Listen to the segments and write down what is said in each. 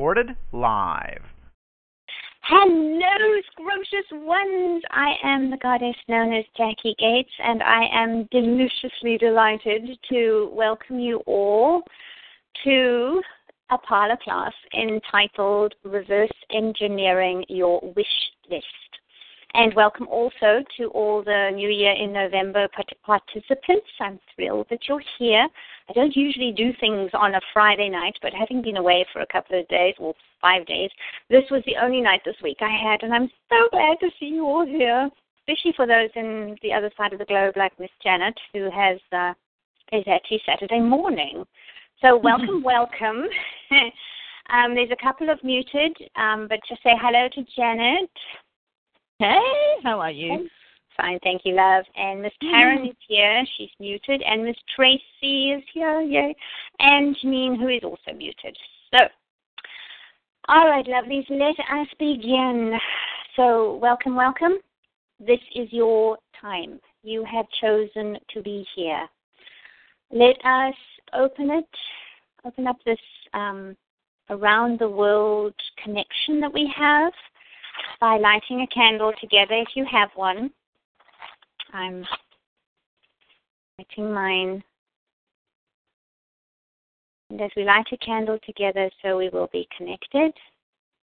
Recorded live. Hello, scrumptious ones! I am the goddess known as Jackie Gates, and I am deliciously delighted to welcome you all to a parlor class entitled Reverse Engineering Your Wish List. And welcome also to all the New Year in November participants. I'm thrilled that you're here. I don't usually do things on a Friday night, but having been away for a couple of days, well, five days, this was the only night this week I had, and I'm so glad to see you all here, especially for those in the other side of the globe, like Miss Janet, who has uh, is actually Saturday morning. So welcome, welcome. um, there's a couple of muted, um, but just say hello to Janet. Hey, how are you? Fine, thank you, love. And Miss Karen is here. She's muted. And Miss Tracy is here. Yay. And Janine, who is also muted. So, all right, lovelies, let us begin. So, welcome, welcome. This is your time. You have chosen to be here. Let us open it, open up this um, around the world connection that we have by lighting a candle together if you have one. I'm lighting mine. And as we light a candle together, so we will be connected,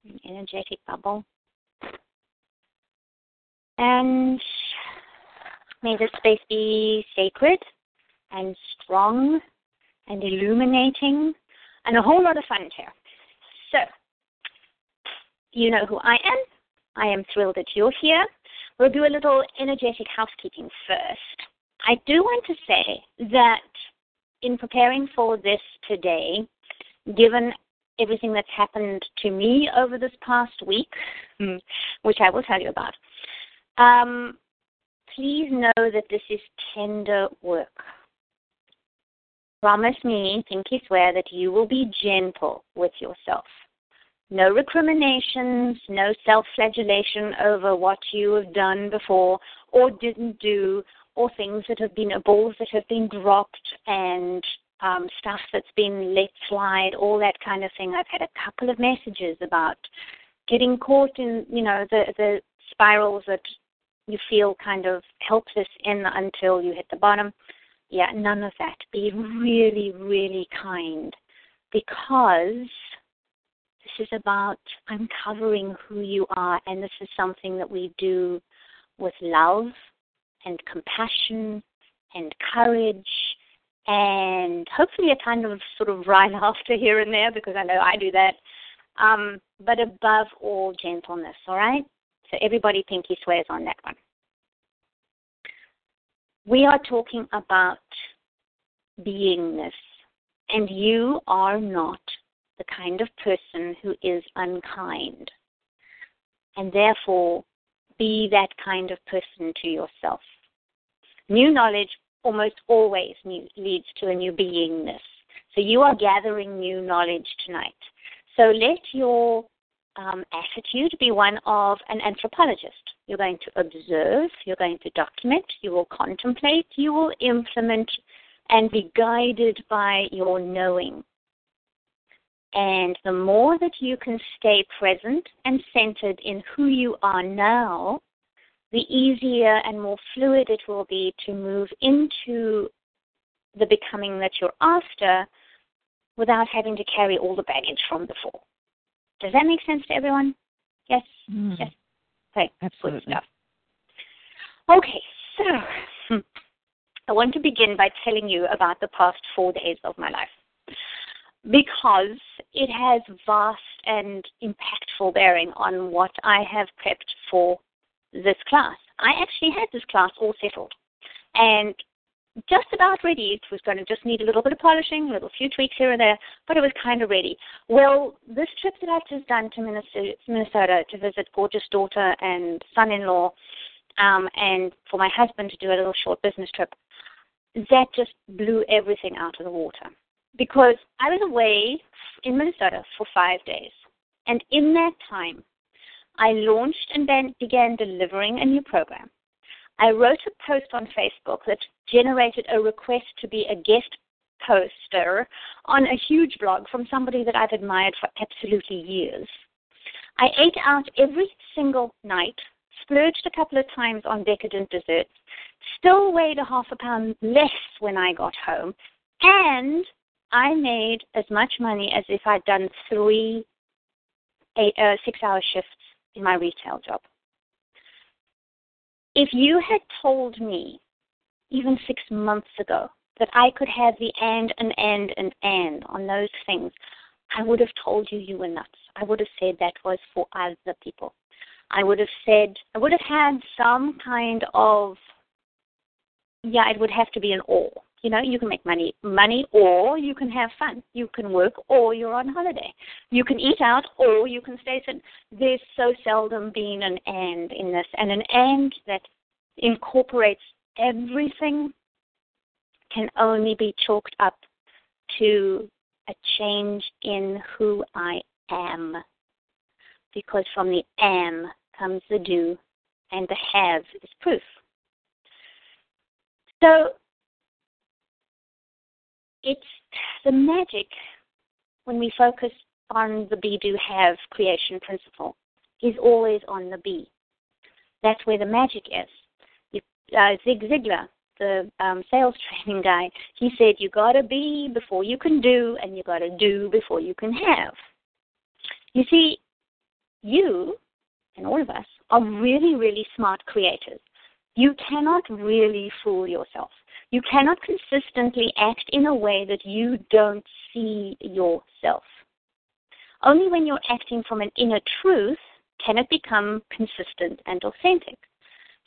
an energetic bubble. And may this space be sacred and strong and illuminating and a whole lot of fun here. So, you know who I am. I am thrilled that you're here. We'll do a little energetic housekeeping first. I do want to say that in preparing for this today, given everything that's happened to me over this past week, which I will tell you about, um, please know that this is tender work. Promise me, pinky swear, that you will be gentle with yourself. No recriminations, no self flagellation over what you have done before or didn't do, or things that have been, balls that have been dropped, and um, stuff that's been let slide, all that kind of thing. I've had a couple of messages about getting caught in, you know, the, the spirals that you feel kind of helpless in until you hit the bottom. Yeah, none of that. Be really, really kind because this is about uncovering who you are, and this is something that we do with love and compassion and courage and hopefully a kind of sort of wry laughter here and there because I know I do that. Um, but above all, gentleness, all right? So everybody pinky swears on that one. We are talking about beingness, and you are not the kind of person who is unkind. And therefore, be that kind of person to yourself. New knowledge almost always leads to a new beingness. So you are gathering new knowledge tonight. So let your um, attitude be one of an anthropologist. You're going to observe, you're going to document, you will contemplate, you will implement, and be guided by your knowing. And the more that you can stay present and centered in who you are now, the easier and more fluid it will be to move into the becoming that you're after without having to carry all the baggage from before. Does that make sense to everyone? Yes? Mm. Yes. Okay. Absolutely. Good stuff. Okay, so I want to begin by telling you about the past four days of my life because it has vast and impactful bearing on what I have prepped for this class. I actually had this class all settled. And just about ready. It was going to just need a little bit of polishing, a little few tweaks here and there, but it was kind of ready. Well, this trip that I've just done to Minnesota, Minnesota to visit gorgeous daughter and son-in-law, um, and for my husband to do a little short business trip, that just blew everything out of the water. Because I was away in Minnesota for five days. And in that time, I launched and then began delivering a new program. I wrote a post on Facebook that generated a request to be a guest poster on a huge blog from somebody that I've admired for absolutely years. I ate out every single night, splurged a couple of times on decadent desserts, still weighed a half a pound less when I got home, and I made as much money as if I'd done three eight, uh, six hour shifts in my retail job. If you had told me, even six months ago, that I could have the and and and and and on those things, I would have told you you were nuts. I would have said that was for other people. I would have said, I would have had some kind of, yeah, it would have to be an or. You know, you can make money, money, or you can have fun. You can work, or you're on holiday. You can eat out, or you can stay. In. There's so seldom been an and in this, and an and that incorporates everything can only be chalked up to a change in who I am. Because from the am comes the do, and the have is proof. So it's the magic when we focus on the be do have creation principle is always on the be. That's where the magic is. Uh, Zig Ziglar, the um, sales training guy, he said you gotta be before you can do, and you gotta do before you can have. You see, you and all of us are really, really smart creators. You cannot really fool yourself. You cannot consistently act in a way that you don't see yourself. Only when you're acting from an inner truth can it become consistent and authentic.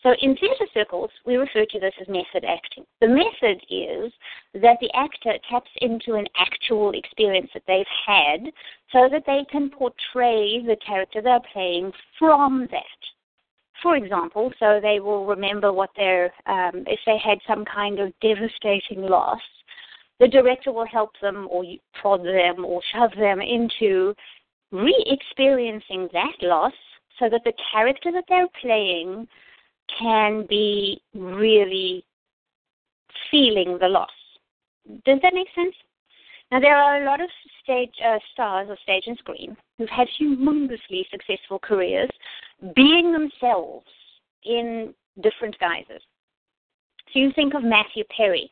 So in theatre circles, we refer to this as method acting. The method is that the actor taps into an actual experience that they've had so that they can portray the character they're playing from that for example, so they will remember what their, um, if they had some kind of devastating loss, the director will help them or prod them or shove them into re experiencing that loss so that the character that they're playing can be really feeling the loss. Does that make sense? Now, there are a lot of stage uh, stars of stage and screen who've had humongously successful careers being themselves in different guises. So you think of Matthew Perry.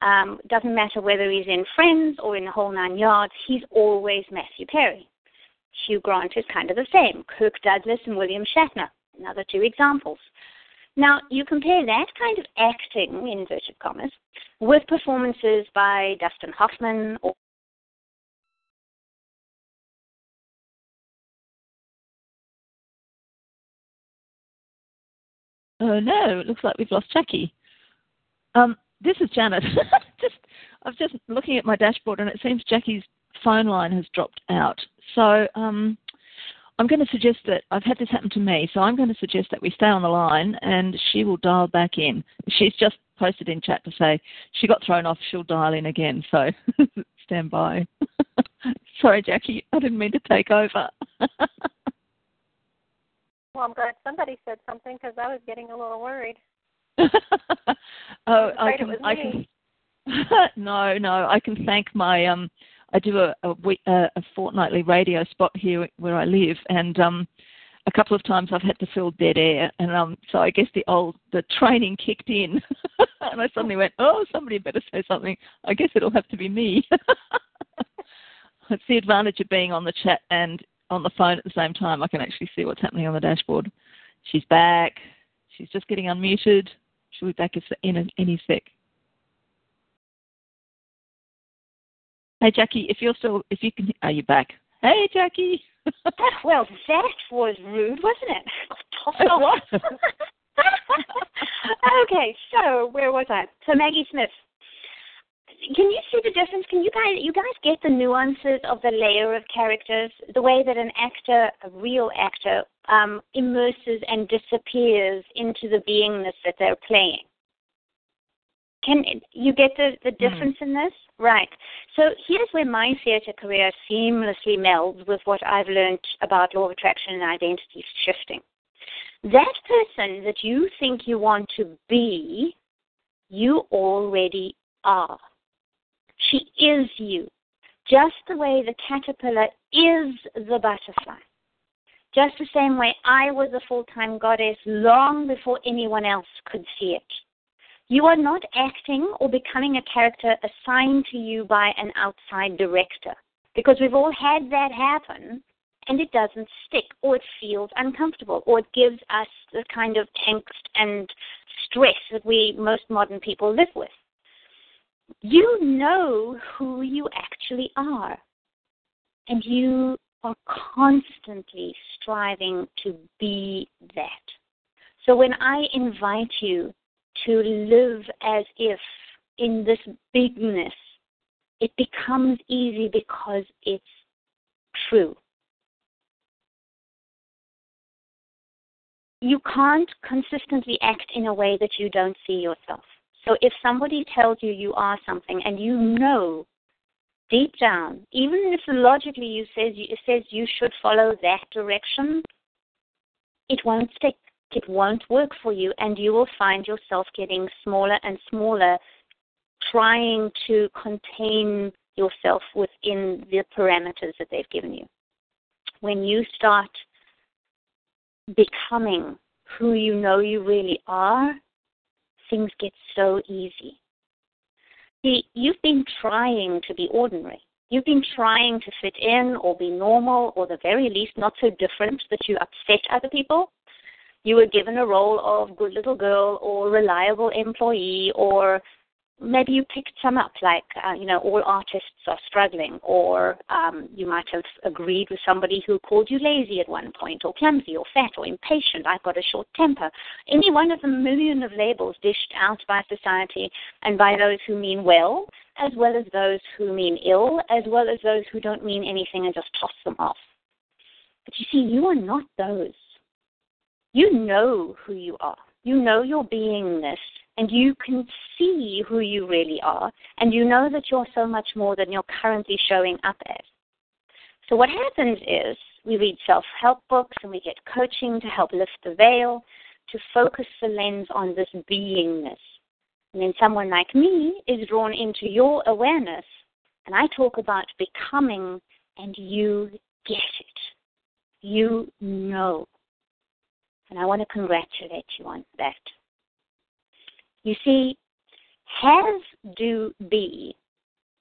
Um, doesn't matter whether he's in Friends or in the whole nine yards, he's always Matthew Perry. Hugh Grant is kind of the same. Kirk Douglas and William Shatner, another two examples. Now, you compare that kind of acting, in inverted commas, with performances by Dustin Hoffman or Oh no, it looks like we've lost Jackie. Um, this is Janet. just I'm just looking at my dashboard and it seems Jackie's phone line has dropped out. So um, I'm going to suggest that I've had this happen to me, so I'm going to suggest that we stay on the line and she will dial back in. She's just posted in chat to say she got thrown off, she'll dial in again, so stand by. Sorry, Jackie, I didn't mean to take over. Well, I'm glad somebody said something because I was getting a little worried. oh, I can, I can. no, no, I can thank my um I do a a, week, a, a fortnightly radio spot here where I live, and um, a couple of times I've had to fill dead air, and um, so I guess the old the training kicked in, and I suddenly went, oh, somebody better say something. I guess it'll have to be me. That's the advantage of being on the chat and on the phone at the same time. I can actually see what's happening on the dashboard. She's back. She's just getting unmuted. She'll be back in any sec. Hey, Jackie, if you're still, if you can, are you back? Hey, Jackie. well, that was rude, wasn't it? It was. okay, so where was I? So Maggie Smith. Can you see the difference? Can you guys you guys get the nuances of the layer of characters, the way that an actor, a real actor, um, immerses and disappears into the beingness that they're playing? Can you get the, the difference mm. in this? Right. So here's where my theater career seamlessly melds with what I've learned about law of attraction and identity shifting. That person that you think you want to be, you already are. She is you. Just the way the caterpillar is the butterfly. Just the same way I was a full time goddess long before anyone else could see it. You are not acting or becoming a character assigned to you by an outside director. Because we've all had that happen and it doesn't stick or it feels uncomfortable or it gives us the kind of angst and stress that we most modern people live with. You know who you actually are. And you are constantly striving to be that. So when I invite you to live as if in this bigness, it becomes easy because it's true. You can't consistently act in a way that you don't see yourself. So if somebody tells you you are something and you know deep down, even if logically you says you, it says you should follow that direction, it won't stick. It won't work for you, and you will find yourself getting smaller and smaller, trying to contain yourself within the parameters that they've given you. When you start becoming who you know you really are, things get so easy. See, you've been trying to be ordinary. You've been trying to fit in or be normal or the very least not so different that you upset other people. You were given a role of good little girl or reliable employee or maybe you picked some up, like uh, you know, all artists are struggling, or um, you might have agreed with somebody who called you lazy at one point, or clumsy, or fat, or impatient. I've got a short temper. Any one of the million of labels dished out by society and by those who mean well, as well as those who mean ill, as well as those who don't mean anything and just toss them off. But you see, you are not those. You know who you are. You know your beingness and you can see who you really are, and you know that you're so much more than you're currently showing up as. So, what happens is we read self help books and we get coaching to help lift the veil, to focus the lens on this beingness. And then someone like me is drawn into your awareness, and I talk about becoming, and you get it. You know. And I want to congratulate you on that. You see, has, do, be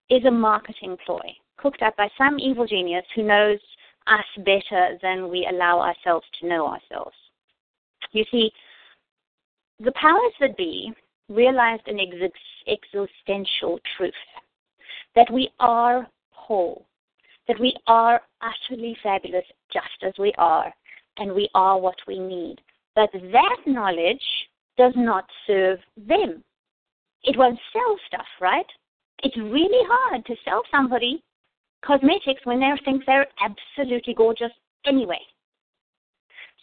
is a marketing ploy cooked up by some evil genius who knows us better than we allow ourselves to know ourselves. You see, the powers that be realized an existential truth that we are whole, that we are utterly fabulous just as we are, and we are what we need. But that knowledge does not serve them. It won't sell stuff, right? It's really hard to sell somebody cosmetics when they think they're absolutely gorgeous anyway.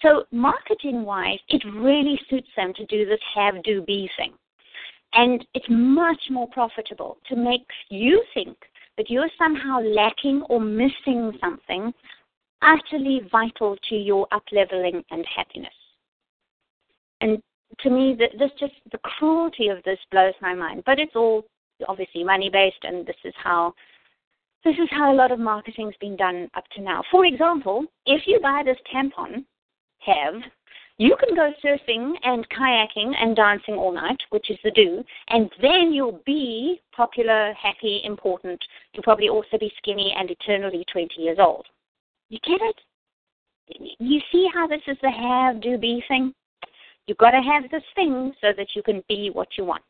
So, marketing wise, it really suits them to do this have, do, be thing. And it's much more profitable to make you think that you're somehow lacking or missing something utterly vital to your upleveling and happiness. And to me, this just the cruelty of this blows my mind. But it's all obviously money based, and this is how this is how a lot of marketing's been done up to now. For example, if you buy this tampon, have you can go surfing and kayaking and dancing all night, which is the do, and then you'll be popular, happy, important. You'll probably also be skinny and eternally 20 years old. You get it? You see how this is the have, do, be thing? You've got to have this thing so that you can be what you want.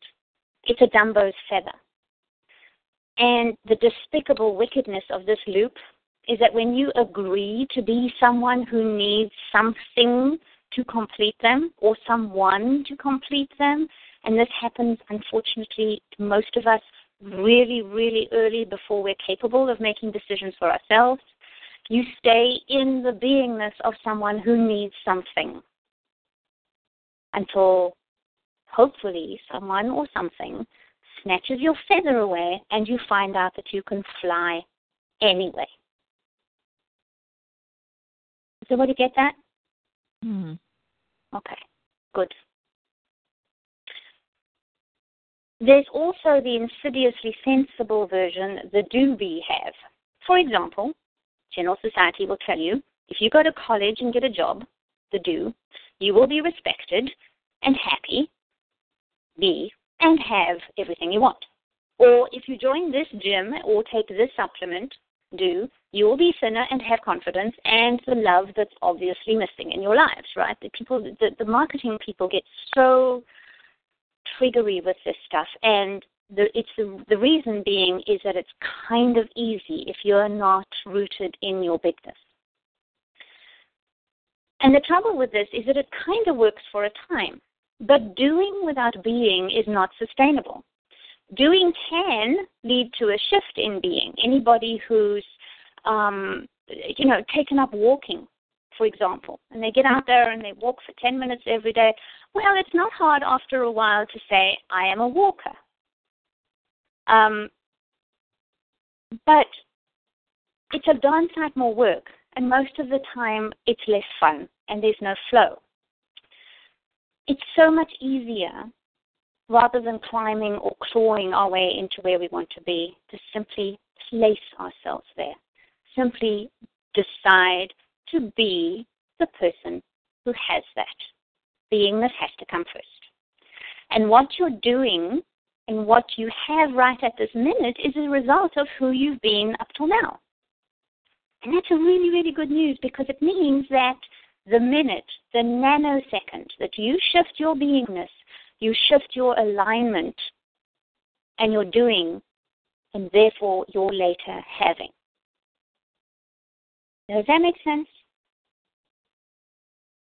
It's a Dumbo's feather. And the despicable wickedness of this loop is that when you agree to be someone who needs something to complete them or someone to complete them. And this happens, unfortunately, to most of us really, really early before we're capable of making decisions for ourselves. You stay in the beingness of someone who needs something until hopefully someone or something snatches your feather away and you find out that you can fly anyway. Does everybody get that? Mm. Okay, good. There's also the insidiously sensible version, the do be have. For example, general society will tell you if you go to college and get a job, the do, you will be respected and happy, be, and have everything you want. Or if you join this gym or take this supplement, do, you will be thinner and have confidence and the love that's obviously missing in your lives, right? The people, the, the marketing people get so triggery with this stuff, and the, it's the, the reason being is that it's kind of easy if you're not rooted in your bigness. And the trouble with this is that it kind of works for a time, but doing without being is not sustainable. Doing can lead to a shift in being. Anybody who's, um, you know, taken up walking, for example, and they get out there and they walk for 10 minutes every day, well, it's not hard after a while to say, I am a walker. Um, but it's a darn sight more work, and most of the time it's less fun and there's no flow. It's so much easier rather than climbing or clawing our way into where we want to be to simply place ourselves there. Simply decide to be the person who has that. Beingness has to come first. And what you're doing and what you have right at this minute is a result of who you've been up till now. And that's a really, really good news because it means that the minute, the nanosecond that you shift your beingness, you shift your alignment and your doing, and therefore your later having. Does that make sense?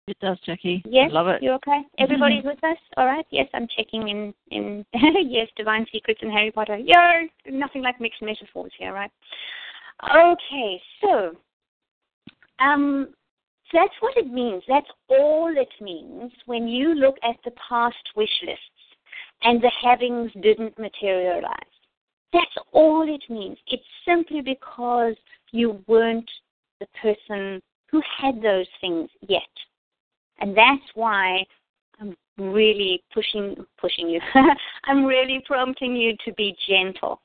It does, Jackie. Yes, I love it. You okay? Everybody's with us? All right. Yes, I'm checking in. In yes, divine secrets and Harry Potter. Yeah, nothing like mixed metaphors here, right? Okay, so um, that's what it means. That's all it means when you look at the past wish lists and the havings didn't materialize. That's all it means. It's simply because you weren't the person who had those things yet. And that's why I'm really pushing pushing you. I'm really prompting you to be gentle.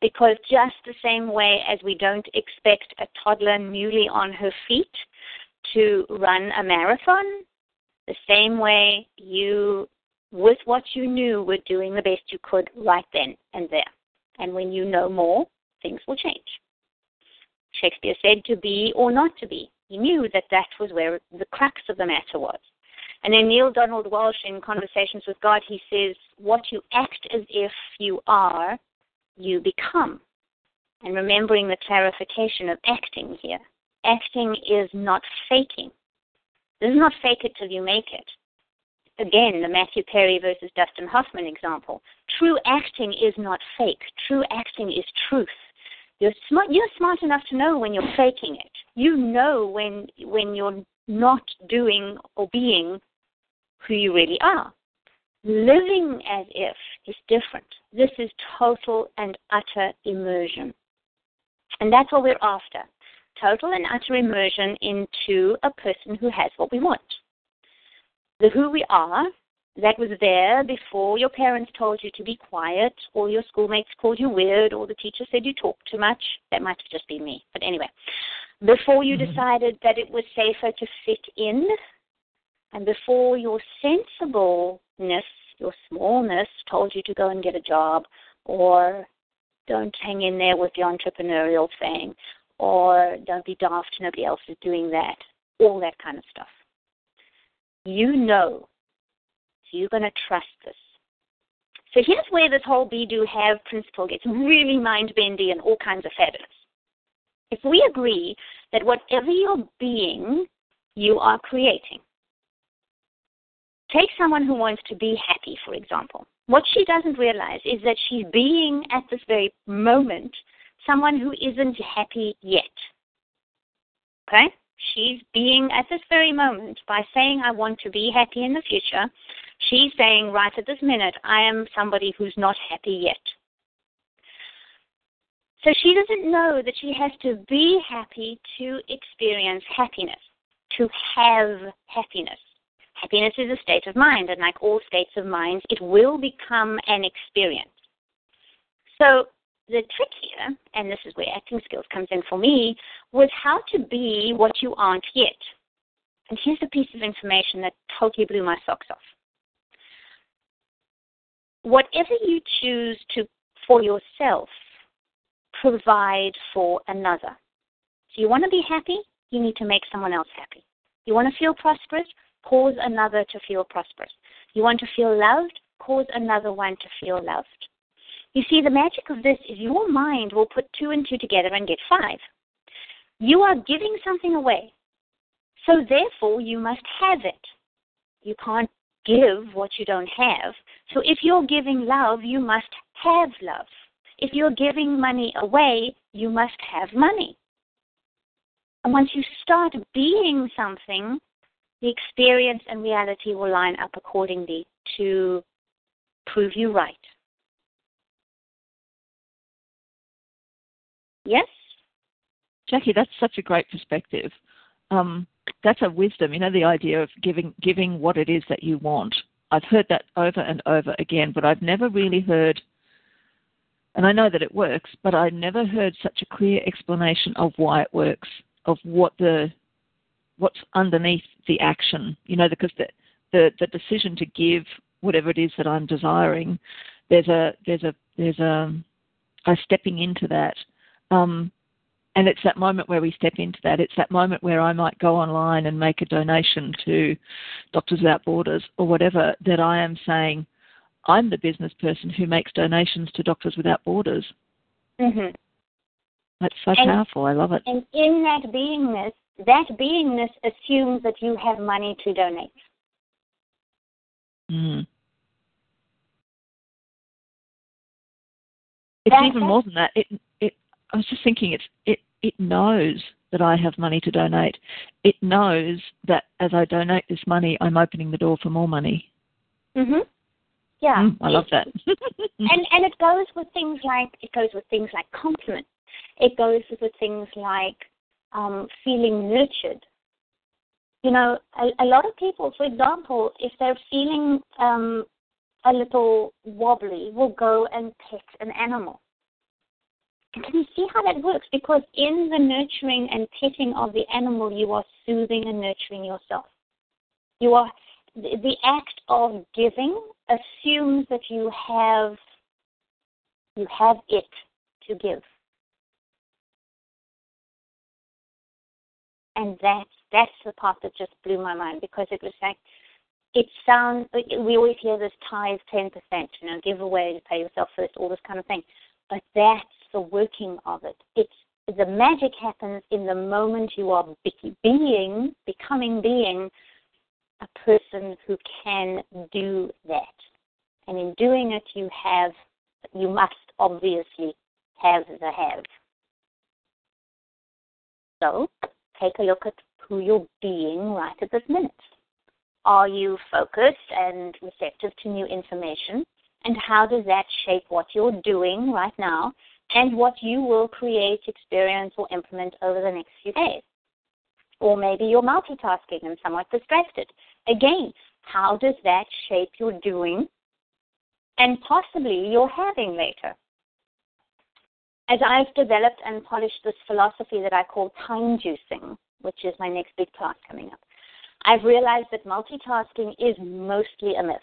Because just the same way as we don't expect a toddler newly on her feet to run a marathon, the same way you, with what you knew, were doing the best you could right then and there. And when you know more, things will change. Shakespeare said to be or not to be. He knew that that was where the crux of the matter was. And then Neale Donald Walsch, in Conversations with God, he says, What you act as if you are, you become. And remembering the clarification of acting here, acting is not faking. This is not fake it till you make it. Again, the Matthew Perry versus Dustin Hoffman example. True acting is not fake. True acting is truth. You're smart. You're smart enough to know when you're faking it. You know when when you're not doing or being who you really are. Living as if is different. This is total and utter immersion. And that's what we're after total and utter immersion into a person who has what we want. The who we are, that was there before your parents told you to be quiet, or your schoolmates called you weird, or the teacher said you talk too much. That might have just been me. But anyway, before you mm-hmm. decided that it was safer to fit in, and before your sensibleness, your smallness, told you to go and get a job, or don't hang in there with the entrepreneurial thing, or don't be daft, nobody else is doing that, all that kind of stuff. You know, you're going to trust this. So here's where this whole be, do, have principle gets really mind bendy and all kinds of fabulous. If we agree that whatever you're being, you are creating, Take someone who wants to be happy, for example. What she doesn't realize is that she's being at this very moment someone who isn't happy yet. Okay? She's being at this very moment by saying, I want to be happy in the future. She's saying, right at this minute, I am somebody who's not happy yet. So she doesn't know that she has to be happy to experience happiness, to have happiness. Happiness is a state of mind, and like all states of mind, it will become an experience. So the trick here, and this is where acting skills comes in for me, was how to be what you aren't yet. And here's a piece of information that totally blew my socks off. Whatever you choose to for yourself, provide for another. So you want to be happy, you need to make someone else happy. You want to feel prosperous, cause another to feel prosperous. You want to feel loved, cause another one to feel loved. You see, the magic of this is your mind will put two and two together and get five. You are giving something away. So therefore, you must have it. You can't give what you don't have. So if you're giving love, you must have love. If you're giving money away, you must have money. And once you start being something, the experience and reality will line up accordingly to prove you right. Yes? Jackie, that's such a great perspective. Um, that's a wisdom, you know, the idea of giving giving what it is that you want. I've heard that over and over again, but I've never really heard and I know that it works, but I never heard such a clear explanation of why it works, of what the what's underneath the action. You know, because the the, the decision to give whatever it is that I'm desiring, there's a there's a there's a, a stepping into that. Um, and it's that moment where we step into that. It's that moment where I might go online and make a donation to Doctors Without Borders or whatever that I am saying, I'm the business person who makes donations to Doctors Without Borders. Mm-hmm. That's so and, powerful. I love it. And in that beingness, that beingness assumes that you have money to donate. Mm. It's that, even more than that. It, it, I was just thinking, it's, it, it knows that I have money to donate. It knows that as I donate this money, I'm opening the door for more money. Mhm. Yeah. Mm, I love that. and and it goes with things like it goes with things like compliments. It goes with things like um, feeling nurtured. You know, a, a, lot of people, for example, if they're feeling um, a little wobbly, will go and pet an animal. Can you see how that works? Because in the nurturing and petting of the animal, you are soothing and nurturing yourself. You are the act of giving assumes that you have you have it to give. And that's that's the part that just blew my mind because it was like it sounds we always hear this tithe ten percent, you know, give away, and pay yourself first, all this kind of thing. But that's the working of it. It's the magic happens in the moment you are being, becoming being a person who can do that. And in doing it, you have, you must obviously have the have. So take a look at who you're being right at this minute. Are you focused and receptive to new information? And how does that shape what you're doing right now and what you will create, experience, or implement over the next few days? Or maybe you're multitasking and somewhat distracted. Again, how does that shape your doing and possibly your having later? As I've developed and polished this philosophy that I call time juicing, which is my next big class coming up, I've realized that multitasking is mostly a myth.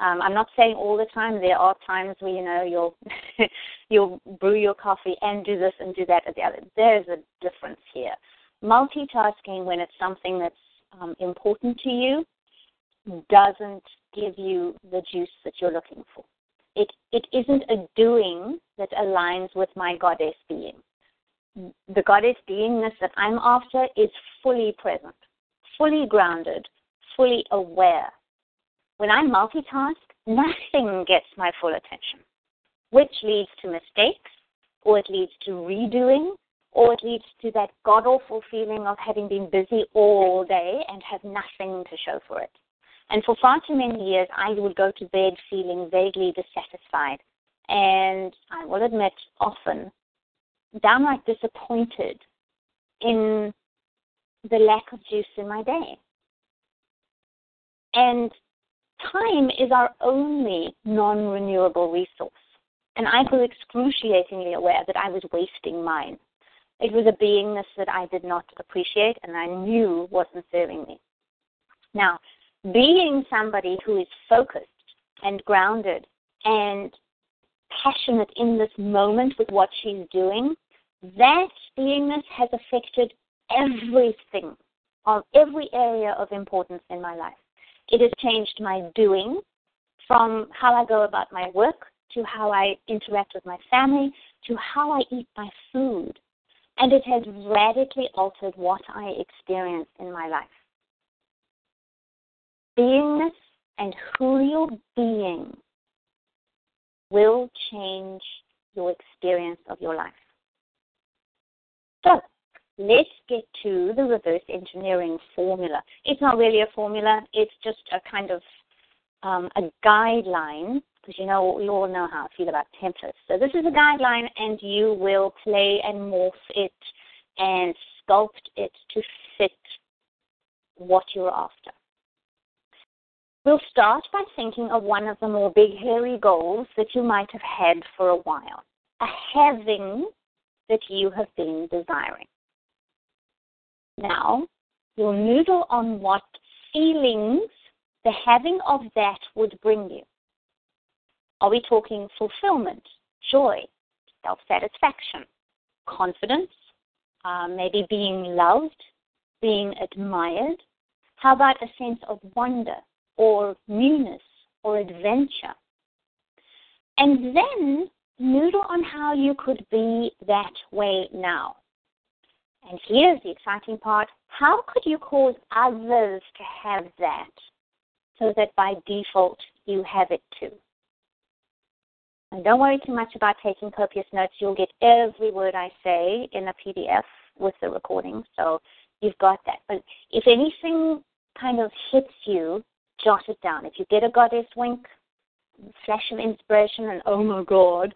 Um, I'm not saying all the time. There are times where you know you'll you'll brew your coffee and do this and do that at the other. There's a difference here multitasking when it's something that's um, important to you doesn't give you the juice that you're looking for. It it isn't a doing that aligns with my goddess being. The goddess beingness that I'm after is fully present, fully grounded, fully aware. When I multitask, nothing gets my full attention, which leads to mistakes, or it leads to redoing, or it leads to that god awful feeling of having been busy all day and have nothing to show for it. And for far too many years, I would go to bed feeling vaguely dissatisfied. And I will admit, often downright disappointed in the lack of juice in my day. And time is our only non renewable resource. And I grew excruciatingly aware that I was wasting mine. It was a beingness that I did not appreciate and I knew wasn't serving me. Now, being somebody who is focused and grounded and passionate in this moment with what she's doing, that beingness has affected everything of every area of importance in my life. It has changed my doing from how I go about my work to how I interact with my family to how I eat my food. And it has radically altered what I experience in my life. Beingness and who you're being will change your experience of your life. So, let's get to the reverse engineering formula. It's not really a formula, it's just a kind of um, a guideline, because you know we all know how I feel about templates. So this is a guideline, and you will play and morph it and sculpt it to fit what you're after. We'll start by thinking of one of the more big, hairy goals that you might have had for a while, a having that you have been desiring. Now, you'll noodle on what feelings the having of that would bring you. Are we talking fulfillment, joy, self satisfaction, confidence, uh, maybe being loved, being admired? How about a sense of wonder or newness or adventure? And then noodle on how you could be that way now. And here's the exciting part how could you cause others to have that so that by default you have it too? And don't worry too much about taking copious notes. You'll get every word I say in a PDF with the recording, so you've got that. But if anything kind of hits you, jot it down. If you get a goddess wink, flash of inspiration, and oh my God,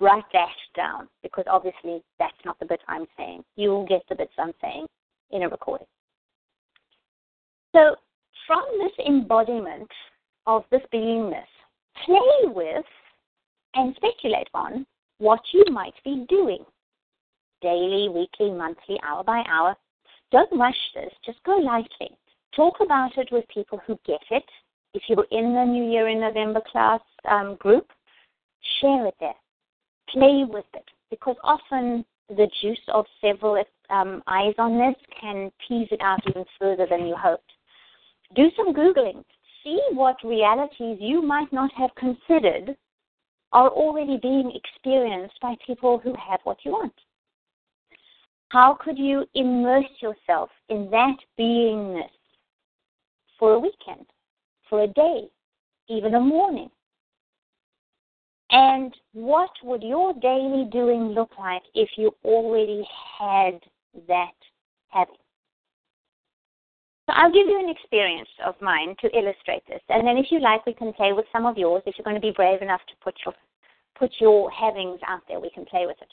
write that down because obviously that's not the bit I'm saying. You'll get the bits I'm saying in a recording. So, from this embodiment of this beingness, play with and speculate on what you might be doing daily, weekly, monthly, hour by hour. Don't rush this, just go lightly. Talk about it with people who get it. If you're in the New Year in November class um, group, share it there play with it because often the juice of several um, eyes on this can tease it out even further than you hoped. Do some Googling. See what realities you might not have considered are already being experienced by people who have what you want. How could you immerse yourself in that beingness for a weekend, for a day, even a morning? And what would your daily doing look like if you already had that habit? So I'll give you an experience of mine to illustrate this. And then if you like, we can play with some of yours. If you're going to be brave enough to put your, put your havings out there, we can play with it.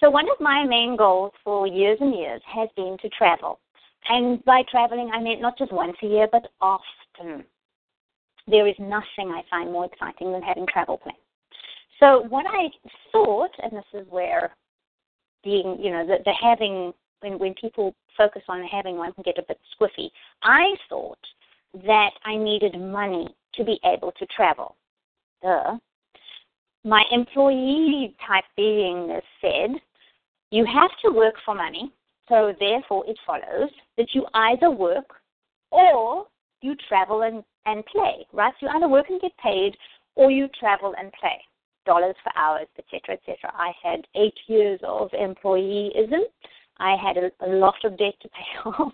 So one of my main goals for years and years has been to travel. And by traveling, I mean not just once a year, but often. There is nothing I find more exciting than having travel plans. So what I thought, and this is where being, you know, the, the having when when people focus on having one can get a bit squiffy. I thought that I needed money to be able to travel. Duh. My employee type beingness said, you have to work for money, so therefore it follows that you either work or you travel and, and play, right? You either work and get paid or you travel and play dollars for hours, etc., etc. I had eight years of employeeism. I had a, a lot of debt to pay off,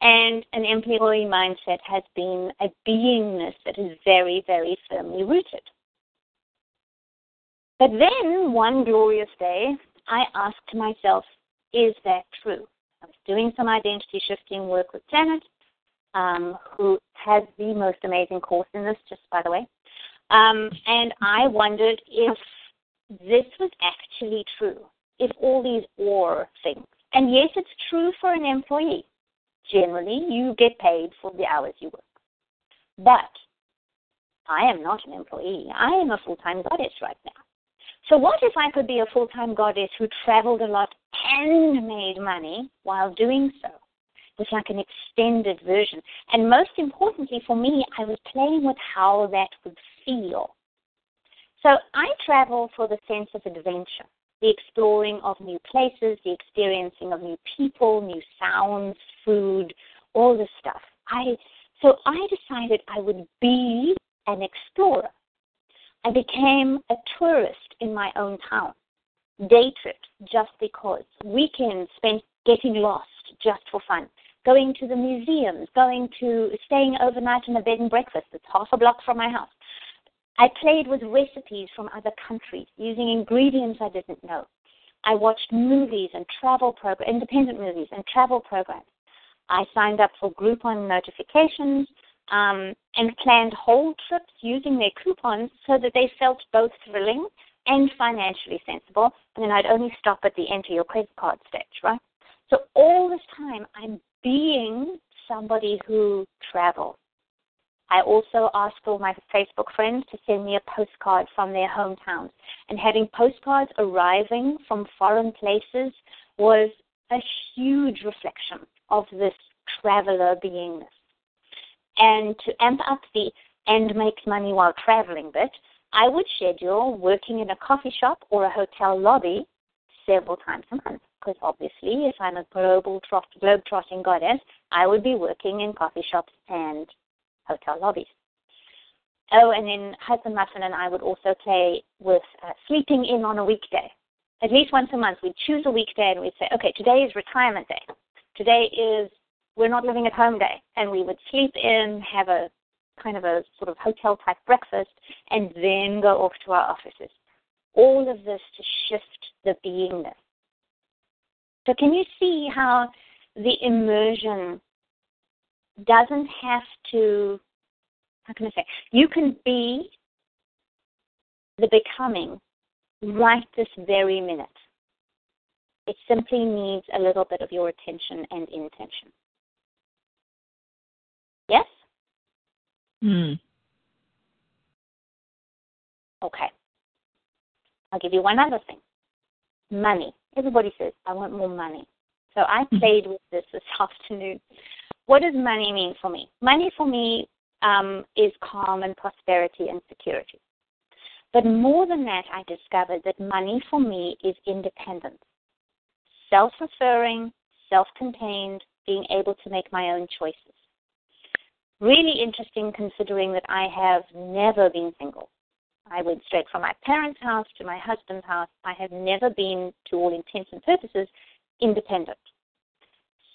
And an employee mindset has been a beingness that is very, very firmly rooted. But then one glorious day, I asked myself, is that true? I was doing some identity shifting work with Janet, um, who has the most amazing course in this, just by the way. Um, and I wondered if this was actually true, if all these or things. And yes, it's true for an employee. Generally, you get paid for the hours you work. But I am not an employee. I am a full time goddess right now. So, what if I could be a full time goddess who traveled a lot and made money while doing so? Was like an extended version. And most importantly for me, I was playing with how that would feel. So, I travel for the sense of adventure, the exploring of new places, the experiencing of new people, new sounds, food, all this stuff. I so I decided I would be an explorer. I became a tourist in my own town. Day trips just because. Weekends spent getting lost just for fun. Going to the museums, going to staying overnight in a bed and breakfast that's half a block from my house. I played with recipes from other countries using ingredients I didn't know. I watched movies and travel programs, independent movies and travel programs. I signed up for Groupon notifications um, and planned whole trips using their coupons so that they felt both thrilling and financially sensible. And then I'd only stop at the enter your credit card stage, right? So all this time, I'm being somebody who travels. I also asked all my Facebook friends to send me a postcard from their hometowns. And having postcards arriving from foreign places was a huge reflection of this traveler beingness. And to amp up the and makes money while traveling bit, I would schedule working in a coffee shop or a hotel lobby several times a month. Because obviously, if I'm a global trot, globe-trotting goddess, I would be working in coffee shops and hotel lobbies. Oh, and then Husband Muffin and I would also play with uh, sleeping in on a weekday. At least once a month, we'd choose a weekday and we'd say, okay, today is retirement day. Today is we're not living at home day. And we would sleep in, have a kind of a sort of hotel type breakfast, and then go off to our offices. All of this to shift the beingness. So, can you see how the immersion doesn't have to, how can I say, you can be the becoming right this very minute. It simply needs a little bit of your attention and intention. Yes? Hmm. Okay. I'll give you one other thing. Money. Everybody says, I want more money. So I hmm. played with this this afternoon. What does money mean for me? Money for me um, is calm and prosperity and security. But more than that, I discovered that money for me is independence, self referring, self contained, being able to make my own choices really interesting considering that I have never been single. I went straight from my parents' house to my husband's house. I have never been, to all intents and purposes, independent.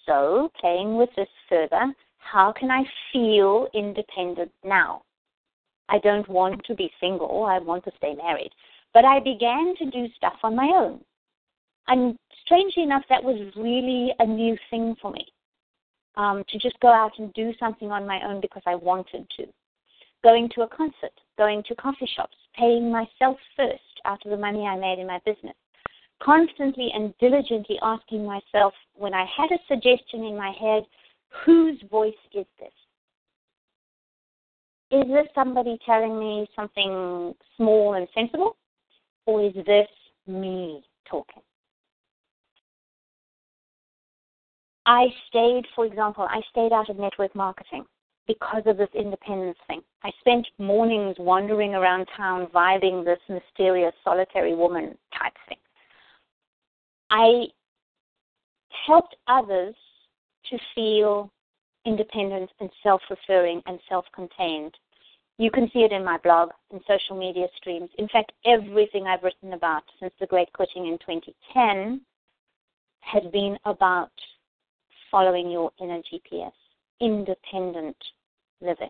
So, playing with this further, how can I feel independent now? I don't want to be single, I want to stay married. But I began to do stuff on my own. And strangely enough, that was really a new thing for me um, to just go out and do something on my own because I wanted to. Going to a concert, going to coffee shops, paying myself first out of the money I made in my business. Constantly and diligently asking myself when I had a suggestion in my head, whose voice is this? Is this somebody telling me something small and sensible? Or is this me talking? I stayed, for example, I stayed out of network marketing because of this independence thing. I spent mornings wandering around town, vibing this mysterious, solitary woman type thing. I helped others to feel independent and self referring and self contained. You can see it in my blog and social media streams. In fact, everything I've written about since the Great Quitting in 2010 has been about following your inner GPS, independent living.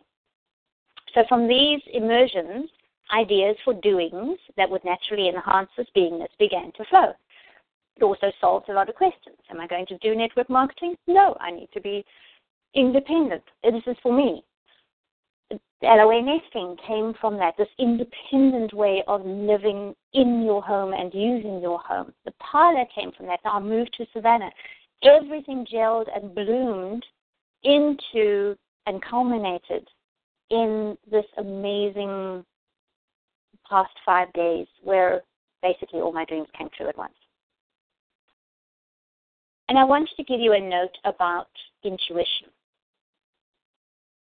So from these immersions, ideas for doings that would naturally enhance this beingness began to flow. It also solves a lot of questions. Am I going to do network marketing? No, I need to be independent. This is for me. LOA nesting came from that, this independent way of living in your home and using your home. The parlor came from that. i moved to Savannah. Everything gelled and bloomed into and culminated in this amazing past five days where basically all my dreams came true at once. And I wanted to give you a note about intuition.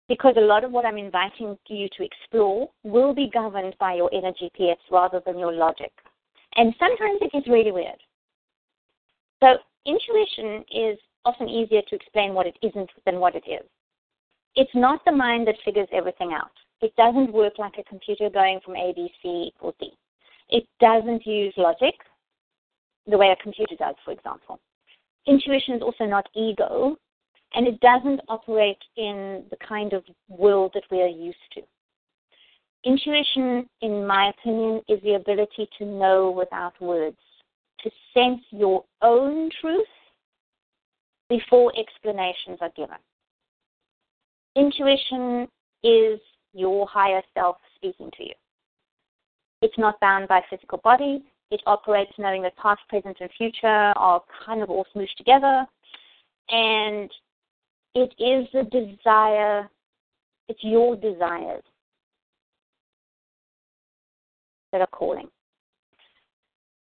Because a lot of what I'm inviting you to explore will be governed by your inner GPS rather than your logic. And sometimes it gets really weird. So, intuition is often easier to explain what it isn't than what it is. It's not the mind that figures everything out. It doesn't work like a computer going from A, B, C equals D. It doesn't use logic the way a computer does, for example. Intuition is also not ego, and it doesn't operate in the kind of world that we are used to. Intuition, in my opinion, is the ability to know without words, to sense your own truth before explanations are given. Intuition is your higher self speaking to you. It's not bound by physical body. It operates knowing that past, present, and future are kind of all smooshed together. And it is the desire, it's your desires that are calling.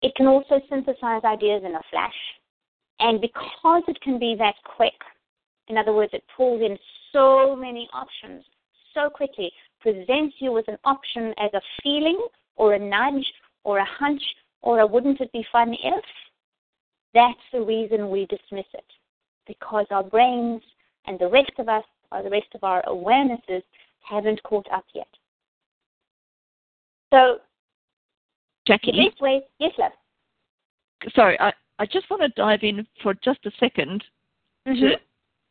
It can also synthesize ideas in a flash. And because it can be that quick, in other words, it pulls in so many options so quickly, presents you with an option as a feeling or a nudge or a hunch or a wouldn't it be fun if, that's the reason we dismiss it. Because our brains and the rest of us, or the rest of our awarenesses, haven't caught up yet. So, Jackie. the best way, yes, love. Sorry, I, I just want to dive in for just a 2nd Mm-hmm. to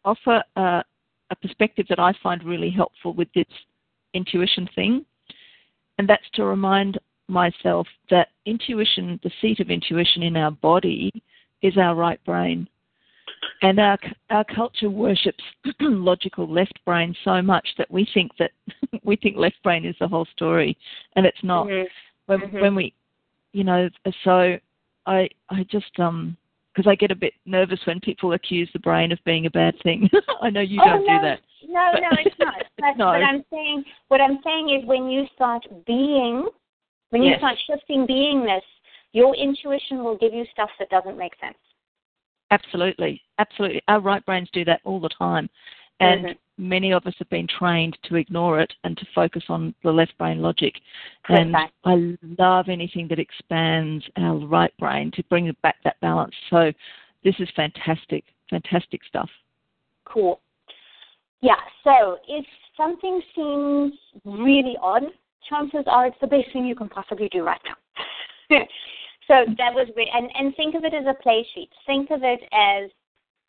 offer a, a perspective that I find really helpful with this intuition thing, and that's to remind myself that intuition, the seat of intuition in our body, is our right brain. And our, our culture worships logical left brain so much that we think that we think left brain is the whole story, and it's not. Mhm. When, Mhm. when we, you know, so I I just um because I get a bit nervous when people accuse the brain of being a bad thing. I know you oh, don't no, do that. No, But- no, it's not. But No. what I'm saying, what I'm saying is, when you start being, when you Yes. start shifting beingness, your intuition will give you stuff that doesn't make sense. Absolutely, absolutely. Our right brains do that all the time, and Mhm. Many of us have been trained to ignore it and to focus on the left brain logic. And. I love anything that expands our right brain to bring back that balance. So this is fantastic, fantastic stuff. Cool. Yeah. So if something seems really odd, chances are it's the best thing you can possibly do right now. so that was great. And and think of it as a play sheet. Think of it as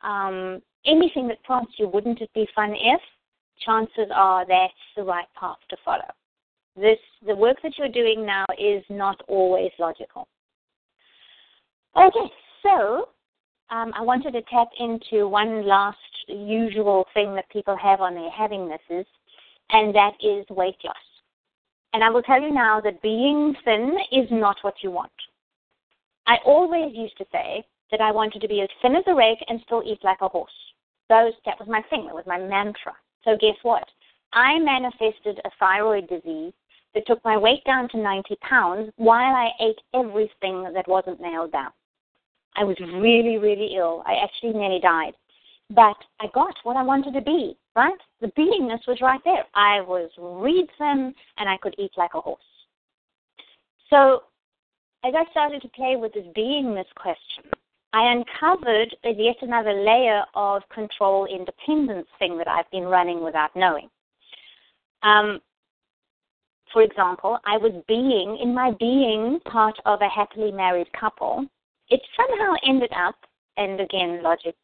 um, anything that prompts you. Wouldn't it be fun if? Chances are that's the right path to follow. This the work that you're doing now is not always logical. Okay, so um, I wanted to tap into one last usual thing that people have on their havingnesses, and that is weight loss. And I will tell you now that being thin is not what you want. I always used to say that I wanted to be as thin as a rake and still eat like a horse. Those, that was my thing, that was my mantra. So guess what? I manifested a thyroid disease that took my weight down to 90 pounds while I ate everything that wasn't nailed down. I was really, really ill. I actually nearly died. But I got what I wanted to be, right? The beingness was right there. I was reed thin and I could eat like a horse. So as I started to play with this beingness question, I uncovered yet another layer of control independence thing that I've been running without knowing. Um, for example, I was being, in my being, part of a happily married couple. It somehow ended up, and again, logic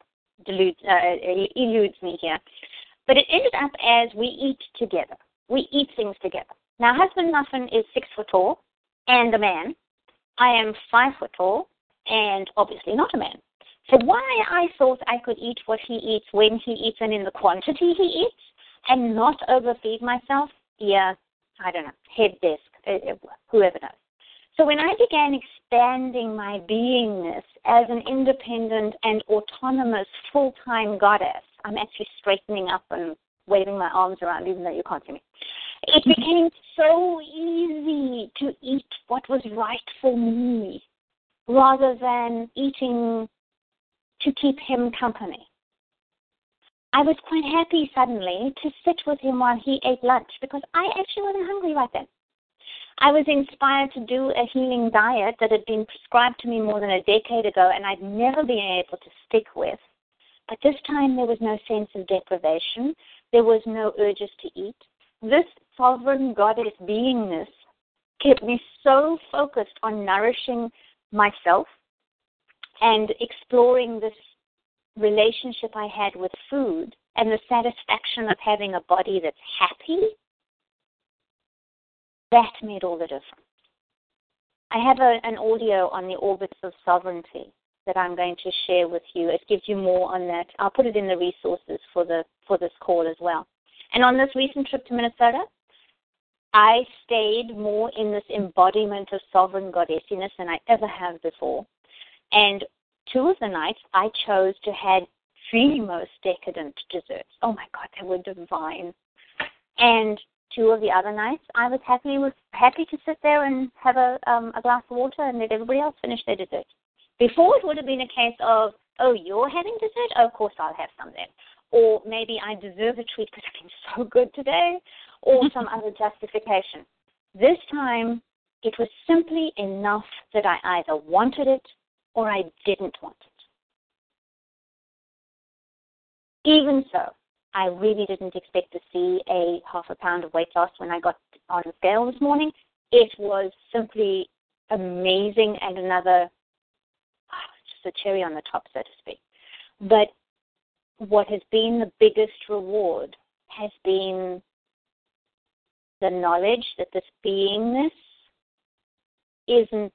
deludes, uh, eludes me here. But it ended up as we eat together. We eat things together. Now, husband Muffin is six foot tall and a man. I am five foot tall and obviously not a man. So why I thought I could eat what he eats when he eats and in the quantity he eats and not overfeed myself, yeah, I don't know, head desk, uh, uh, whoever knows. So when I began expanding my beingness as an independent and autonomous full-time goddess, I'm actually straightening up and waving my arms around even though you can't see me. It became so easy to eat what was right for me rather than eating to keep him company. I was quite happy suddenly to sit with him while he ate lunch because I actually wasn't hungry right then. I was inspired to do a healing diet that had been prescribed to me more than a decade ago and I'd never been able to stick with. But this time there was no sense of deprivation. There was no urges to eat. This sovereign goddess beingness kept me so focused on nourishing myself and exploring this relationship I had with food and the satisfaction of having a body that's happy, that made all the difference. I have a, an audio on the orbits of sovereignty that I'm going to share with you. It gives you more on that. I'll put it in the resources for the for this call as well. And on this recent trip to Minnesota, I stayed more in this embodiment of sovereign goddessiness than I ever have before. And two of the nights I chose to have the most decadent desserts. Oh my God, they were divine. And two of the other nights, I was happy with happy to sit there and have a um, a glass of water and let everybody else finish their dessert. Before it would have been a case of, oh, you're having dessert, oh, of course I'll have some then, or maybe I deserve a treat because I've been so good today, or some other justification. This time, it was simply enough that I either wanted it or I didn't want it. Even so, I really didn't expect to see a half a pound of weight loss when I got on the scale this morning. It was simply amazing and another oh, just a cherry on the top, so to speak. But what has been the biggest reward has been the knowledge that this beingness isn't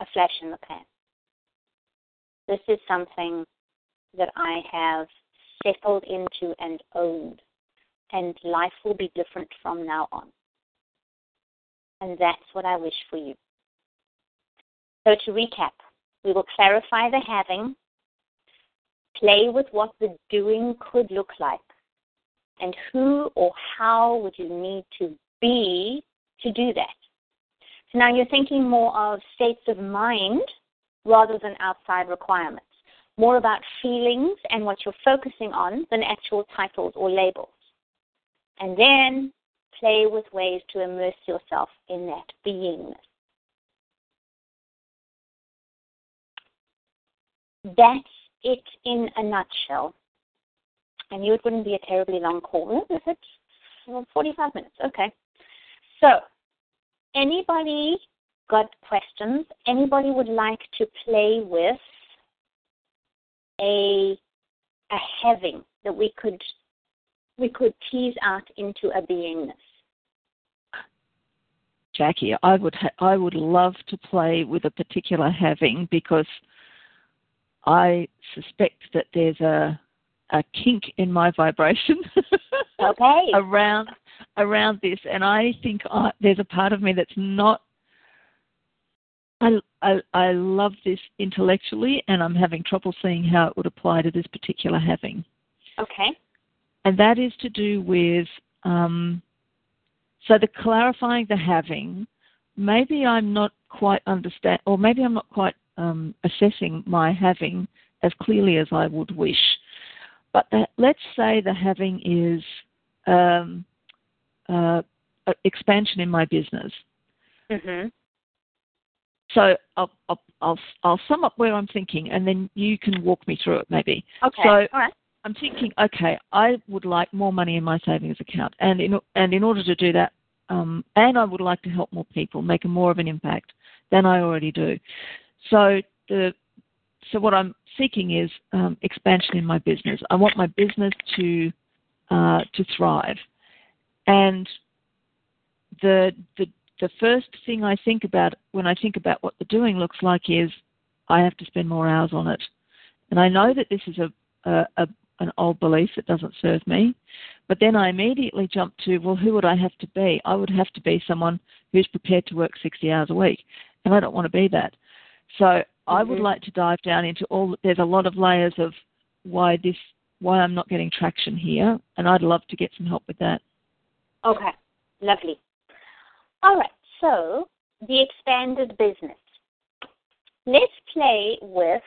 a flash in the pan. This is something that I have settled into and owned, and life will be different from now on. And that's what I wish for you. So, to recap, we will clarify the having, play with what the doing could look like, and who or how would you need to be to do that. So now you're thinking more of states of mind rather than outside requirements. More about feelings and what you're focusing on than actual titles or labels. And then play with ways to immerse yourself in that beingness. That's it in a nutshell. I knew it wouldn't be a terribly long call, is it? Well, 45 minutes, okay. So, anybody got questions, anybody would like to play with a a having that we could we could tease out into a beingness. Jackie, I would ha- I would love to play with a particular having because I suspect that there's a a kink in my vibration okay. around around this, and I think I, there's a part of me that's not I, I, I love this intellectually, and I'm having trouble seeing how it would apply to this particular having. Okay. And that is to do with um, so the clarifying the having. Maybe I'm not quite understand, or maybe I'm not quite um, assessing my having as clearly as I would wish. But the, let's say the having is um, uh, expansion in my business. Mm-hmm. So I'll, I'll, I'll, I'll sum up where I'm thinking, and then you can walk me through it, maybe. Okay. So All right. I'm thinking, okay, I would like more money in my savings account, and in and in order to do that, um, and I would like to help more people, make more of an impact than I already do. So the so what I'm seeking is um, expansion in my business. I want my business to uh, to thrive, and the the the first thing I think about when I think about what the doing looks like is I have to spend more hours on it, and I know that this is a, a, a an old belief that doesn't serve me. But then I immediately jump to, well, who would I have to be? I would have to be someone who's prepared to work 60 hours a week, and I don't want to be that. So mm-hmm. I would mm-hmm. like to dive down into all. There's a lot of layers of why this, why I'm not getting traction here, and I'd love to get some help with that. Okay, lovely. All right, so the expanded business. Let's play with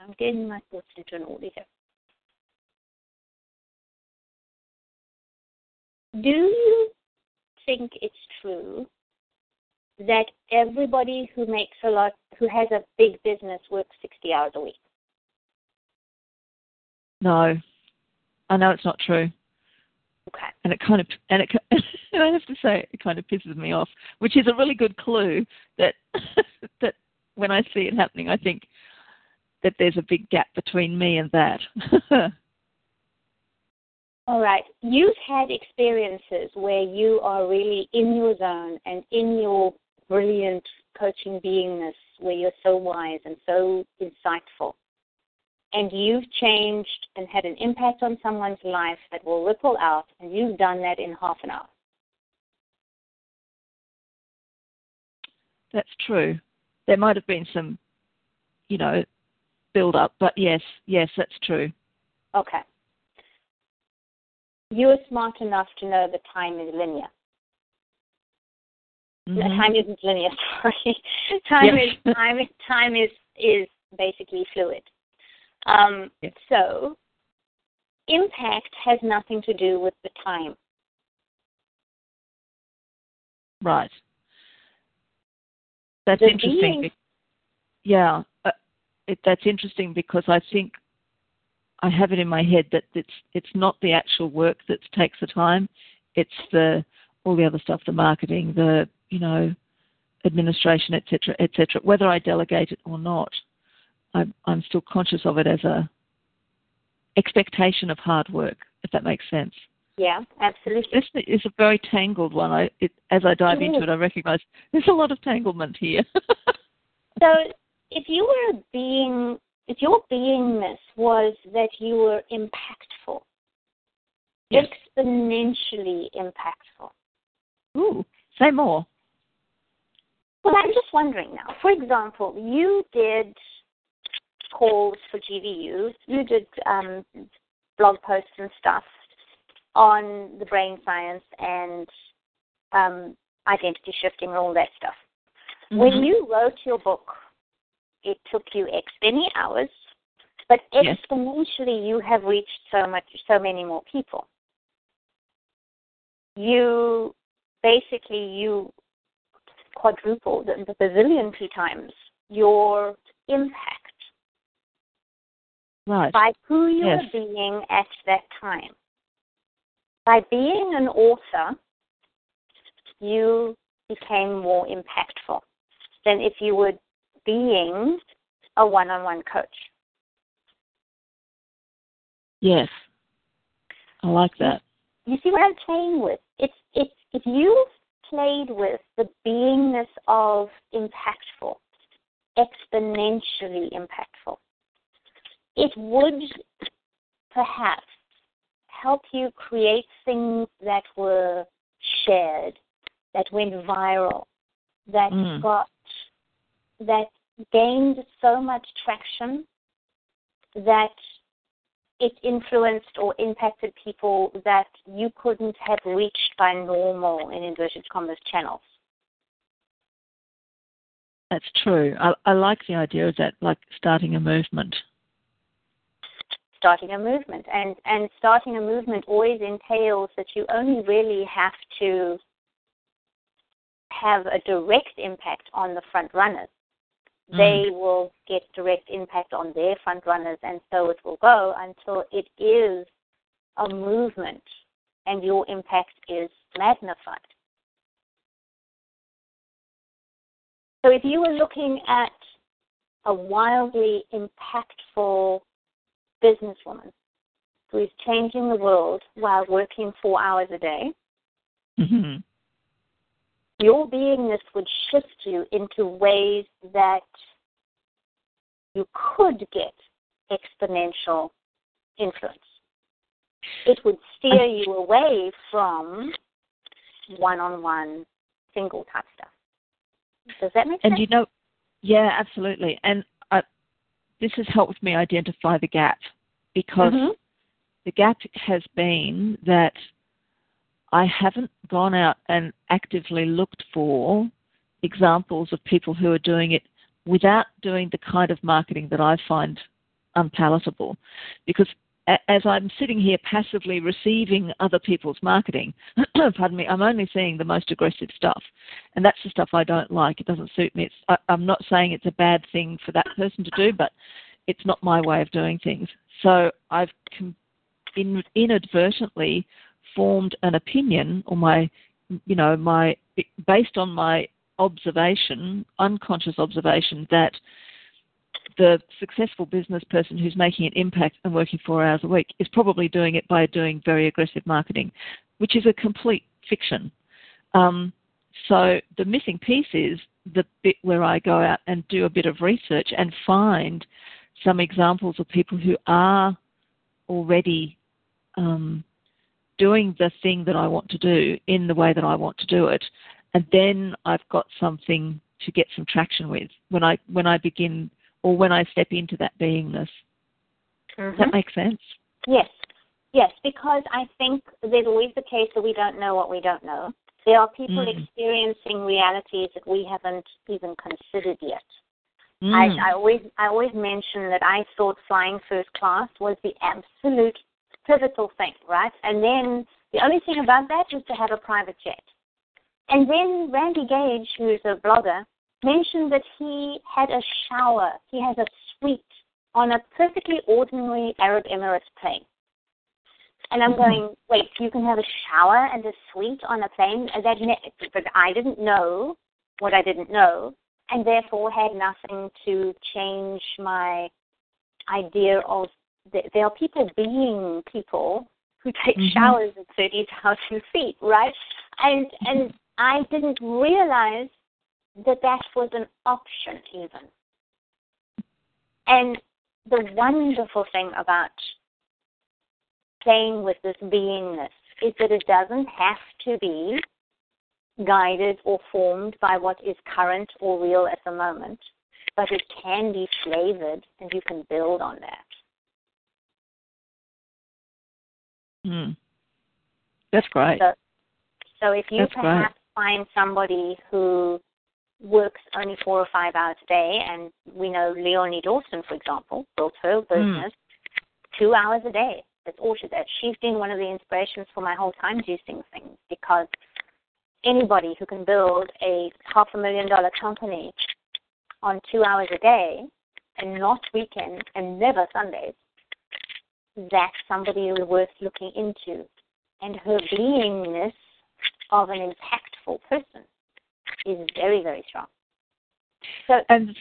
I'm getting my thoughts into an order here. Do you think it's true that everybody who makes a lot, who has a big business, works 60 hours a week? No, I know it's not true. Okay. And it kind of, and it, and I have to say, it kind of pisses me off, which is a really good clue that that when I see it happening, I think, that there's a big gap between me and that. All right. You've had experiences where you are really in your zone and in your brilliant coaching beingness, where you're so wise and so insightful. And you've changed and had an impact on someone's life that will ripple out, and you've done that in half an hour. That's true. There might have been some, you know, build up. But yes, yes, that's true. Okay. You're smart enough to know that time is linear. Mm-hmm. Time isn't linear. Sorry, time yes. is time. Time is is basically fluid. Um, yes. So, impact has nothing to do with the time. Right. That's the interesting. Being, yeah, it, that's interesting because I think I have it in my head that it's it's not the actual work that takes the time, it's the all the other stuff, the marketing, the you know, administration, etc., etc. Whether I delegate it or not, I'm, I'm still conscious of it as a expectation of hard work, if that makes sense. Yeah, absolutely. This is a very tangled one. I, it, as I dive it into is. it, I recognise there's a lot of tanglement here. so if you were being if your beingness was that you were impactful, yes. exponentially impactful. Ooh, say more. Well, I'm just wondering now. For example, you did calls for GVU, you did um, blog posts and stuff on the brain science and um, identity shifting and all that stuff. Mm-hmm. When you wrote your book, it took you X many hours, but exponentially you have reached so much, so many more people. You basically you quadrupled and the bazillionty times your impact right. by who you yes. are being at that time. By being an author, you became more impactful than if you were being a one on one coach. Yes. I like that. You see what I'm playing with? It's it's if you played with the beingness of impactful, exponentially impactful, it would perhaps help you create things that were shared, that went viral, that mm. got that gained so much traction that it influenced or impacted people that you couldn't have reached by normal, in inverted commas, channels. That's true. I, I like the idea of that, like starting a movement. Starting a movement, and and starting a movement always entails that you only really have to have a direct impact on the front runners Mm. they will get direct impact on their front runners, and so it will go until it is a movement and your impact is magnified. So if you were looking at a wildly impactful businesswoman who is changing the world while working four hours a day, hmm your beingness would shift you into ways that you could get exponential influence. It would steer you away from one on one single type stuff. Does that make And sense? And you know, yeah, absolutely. And I, this has helped me identify the gap because Mhm. the gap has been that I haven't gone out and actively looked for examples of people who are doing it without doing the kind of marketing that I find unpalatable. Because as I'm sitting here passively receiving other people's marketing, pardon me, I'm only seeing the most aggressive stuff. And that's the stuff I don't like. It doesn't suit me. I, I'm not saying it's a bad thing for that person to do, but it's not my way of doing things. So I've com- in, inadvertently formed an opinion or my, you know, my, based on my observation, unconscious observation that the successful business person who's making an impact and working four hours a week is probably doing it by doing very aggressive marketing, which is a complete fiction. Um, so the missing piece is the bit where I go out and do a bit of research and find some examples of people who are already um, doing the thing that I want to do in the way that I want to do it, and then I've got something to get some traction with when I when I begin or when I step into that beingness. Does Mhm. that make sense? Yes, yes, because I think there's always the case that we don't know what we don't know. There are people Mm. experiencing realities that we haven't even considered yet. Mm. I, I always I always mention that I thought flying first class was the absolute pivotal thing, right? And then the only thing about that was to have a private jet. And then Randy Gage, who's a blogger, mentioned that he had a shower. He has a suite on a perfectly ordinary Arab Emirates plane. And I'm hmm. going, wait, you can have a shower and a suite on a plane? And That, ne- but I didn't know what I didn't know, and therefore had nothing to change my idea of there are people being people who take Mhm. showers at 30,000 feet, right? And and I didn't realize that that was an option even. And the wonderful thing about playing with this beingness is that it doesn't have to be guided or formed by what is current or real at the moment, but it can be flavored and you can build on that. Mm. That's great. So, so if you That's great. perhaps find somebody who works only four or five hours a day, and we know Leonie Dawson, for example, built her Hmm. business two hours a day. That's all she does. She's been one of the inspirations for my whole time juicing things because anybody who can build a half a million dollar company on two hours a day and not weekends and never Sundays, that's somebody worth looking into. And her beingness of an impactful person is very, very strong. So, And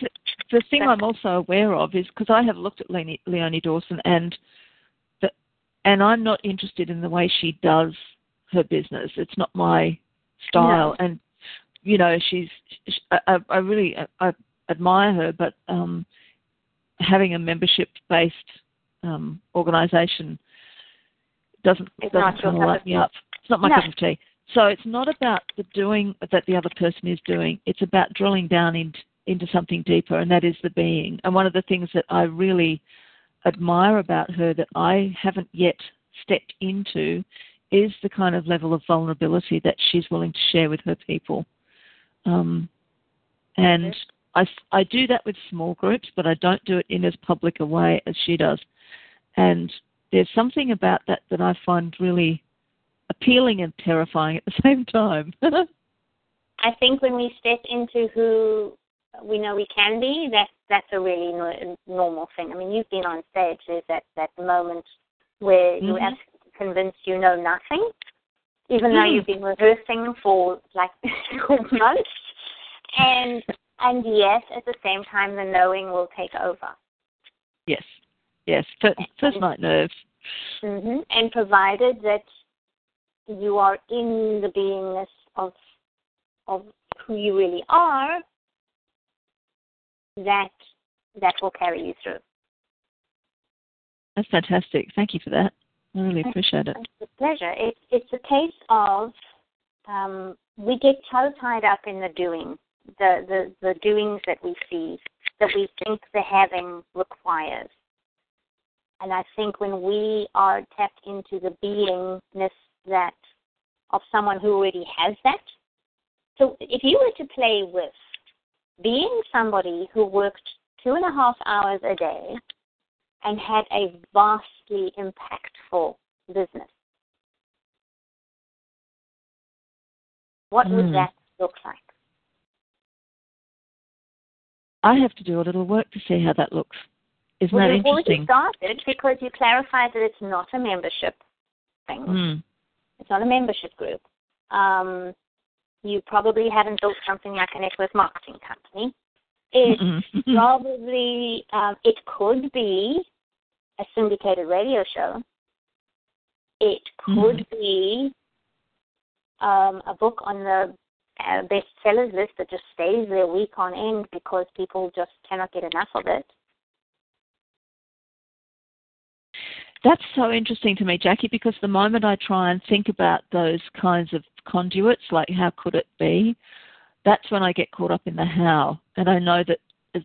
the, thing I'm also aware of is because I have looked at Leonie, Leonie Dawson and the, and I'm not interested in the way she does her business. It's not my style. And you know, she's sh I, I I really I admire her, but um, having a membership based um, organization doesn't It's doesn't not kind of light me up. It's not my No. cup of tea. So it's not about the doing that the other person is doing. It's about drilling down into into something deeper, and that is the being. And one of the things that I really admire about her that I haven't yet stepped into is the kind of level of vulnerability that she's willing to share with her people. Um, and I, I do that with small groups, but I don't do it in as public a way as she does. And there's something about that that I find really appealing and terrifying at the same time. I think when we step into who we know we can be, that's that's a really no, normal thing. I mean, you've been on stage. There's that that moment where you're Mhm. absolutely convinced you know nothing, even though Mm. you've been rehearsing for like months, and And yes, at the same time, the knowing will take over. Yes, yes. First, night nerves. hmm And provided that you are in the beingness of of who you really are, that that will carry you through. That's fantastic. Thank you for that. I really appreciate it. It's a pleasure. It's it's a case of um, we get so tied up in the doing, the, the the doings that we see, that we think the having requires. And I think when we are tapped into the beingness that of someone who already has that. So if you were to play with being somebody who worked two and a half hours a day and had a vastly impactful business, what would Mm. that look like? I have to do a little work to see how that looks. Isn't well, that you've already started because you clarified that it's not a membership thing. Mm. It's not a membership group. Um, you probably haven't built something like a network marketing company. It Mm-mm. probably um, it could be a syndicated radio show. It could be um, a book on the uh, bestsellers list that just stays there week on end because people just cannot get enough of it. That's so interesting to me, Jackie, because the moment I try and think about those kinds of conduits, like how could it be, that's when I get caught up in the how. And I know that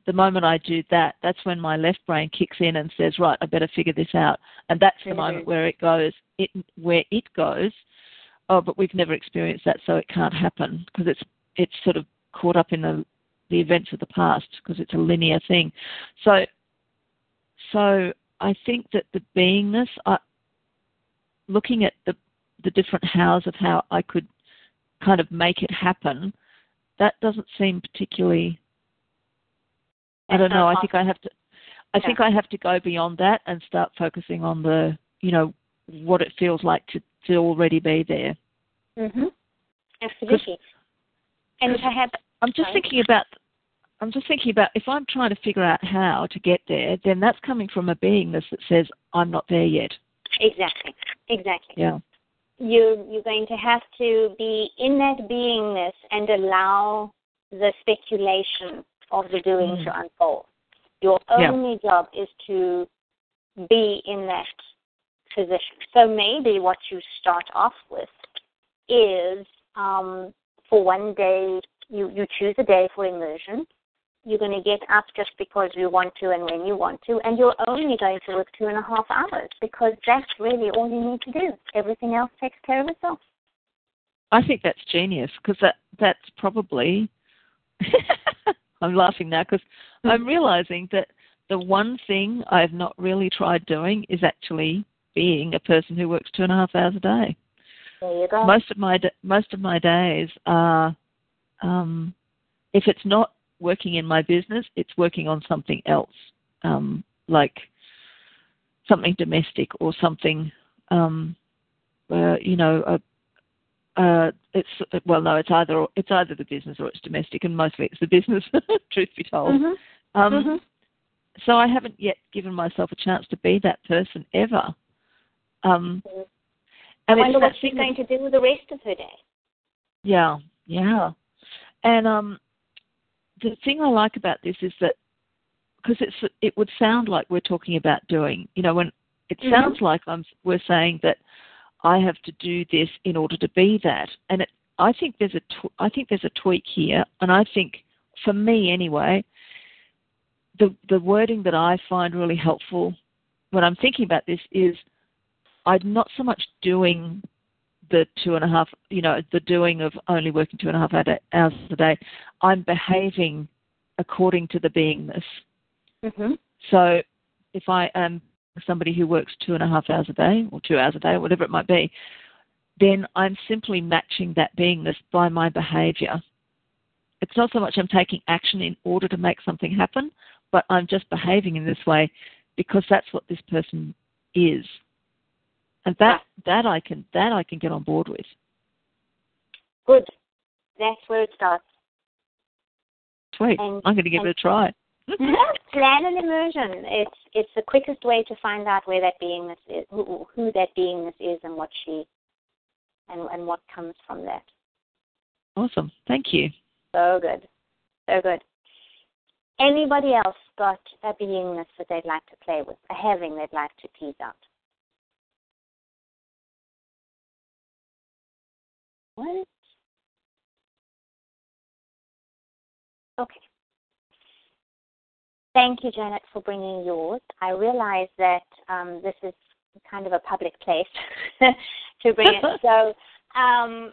the moment I do that, that's when my left brain kicks in and says, right, I better figure this out. And that's the moment where it goes, it where it goes. Oh, but we've never experienced that, so it can't happen because it's it's sort of caught up in the the events of the past because it's a linear thing. So, so I think that the beingness, I, looking at the the different hows of how I could kind of make it happen, that doesn't seem particularly. I don't know. I think I have to. I Yeah. think I have to go beyond that and start focusing on the, you know, what it feels like to to already be there. Mm-hmm. Absolutely. And perhaps I'm just Right. thinking about. I'm just thinking about if I'm trying to figure out how to get there, then that's coming from a beingness that says I'm not there yet. exactly, exactly. Yeah. you you're going to have to be in that beingness and allow the speculation of the doing Mm. to unfold. Your Yeah. only job is to be in that position. So maybe what you start off with is um, for one day you, you choose a day for immersion. You're going to get up just because you want to and when you want to, and you're only going to work two and a half hours because that's really all you need to do. Everything else takes care of itself. I think that's genius because that that's probably. I'm laughing now because I'm realizing that the one thing I've not really tried doing is actually being a person who works two and a half hours a day. There you go. Most of my most of my days are, um, if it's not working in my business, it's working on something else, um, like something domestic or something, um, uh, you know, a uh, it's well, no, it's either it's either the business or it's domestic, and mostly it's the business. truth be told, Mhm. um, Mhm. so I haven't yet given myself a chance to be that person ever. Um, and I wonder what she's going to do with the rest of her day. yeah, yeah, and um, the thing I like about this is that because it's it would sound like we're talking about doing, you know, when it Mhm. sounds like I'm we're saying that I have to do this in order to be that. And it, I think there's a tw- I think there's a tweak here, and I think for me anyway, the the wording that I find really helpful when I'm thinking about this is I'm not so much doing the two and a half, you know, the doing of only working two and a half hours a day. I'm behaving according to the beingness. Mhm. So if I am somebody who works two and a half hours a day or two hours a day or whatever it might be, then I'm simply matching that beingness by my behavior. It's not so much I'm taking action in order to make something happen, but I'm just behaving in this way because that's what this person is. And that ah. that I can that I can get on board with. Good. That's where it starts. Sweet. And- I'm going to give it a try. Plan an immersion. It's it's the quickest way to find out where that beingness is, who, who that beingness is, and what she, and and what comes from that. Awesome. Thank you. So good, so good. Anybody else got a beingness that they'd like to play with, a having they'd like to tease out? What? Okay. Thank you, Janet, for bringing yours. I realize that um, this is kind of a public place to bring it. so, um,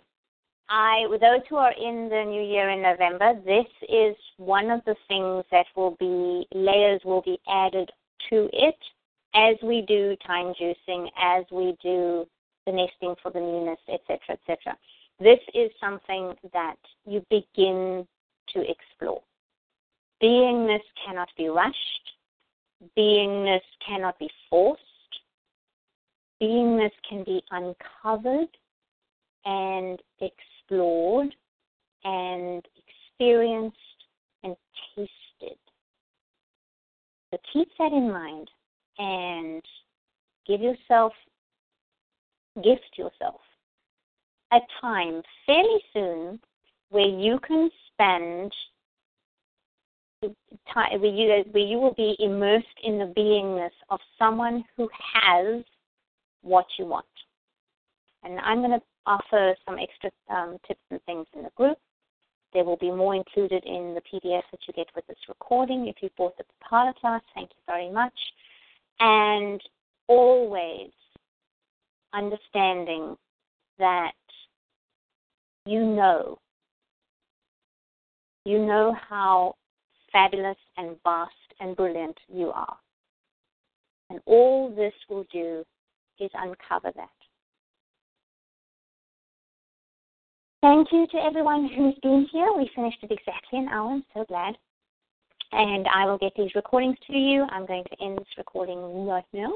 I, those who are in the new year in November, this is one of the things that will be layers will be added to it as we do time juicing, as we do the nesting for the newness, etc., etc. This is something that you begin to explore. Beingness cannot be rushed. Beingness cannot be forced. Beingness can be uncovered and explored and experienced and tasted. So keep that in mind and give yourself, gift yourself a time fairly soon where you can spend time where you where you will be immersed in the beingness of someone who has what you want. And I'm going to offer some extra um, tips and things in the group. There will be more included in the PDF that you get with this recording. If you bought the Papala class, thank you very much. And always understanding that you know, you know how fabulous and vast and brilliant you are. And all this will do is uncover that. Thank you to everyone who's been here. We finished at exactly an hour. I'm so glad. And I will get these recordings to you. I'm going to end this recording right now.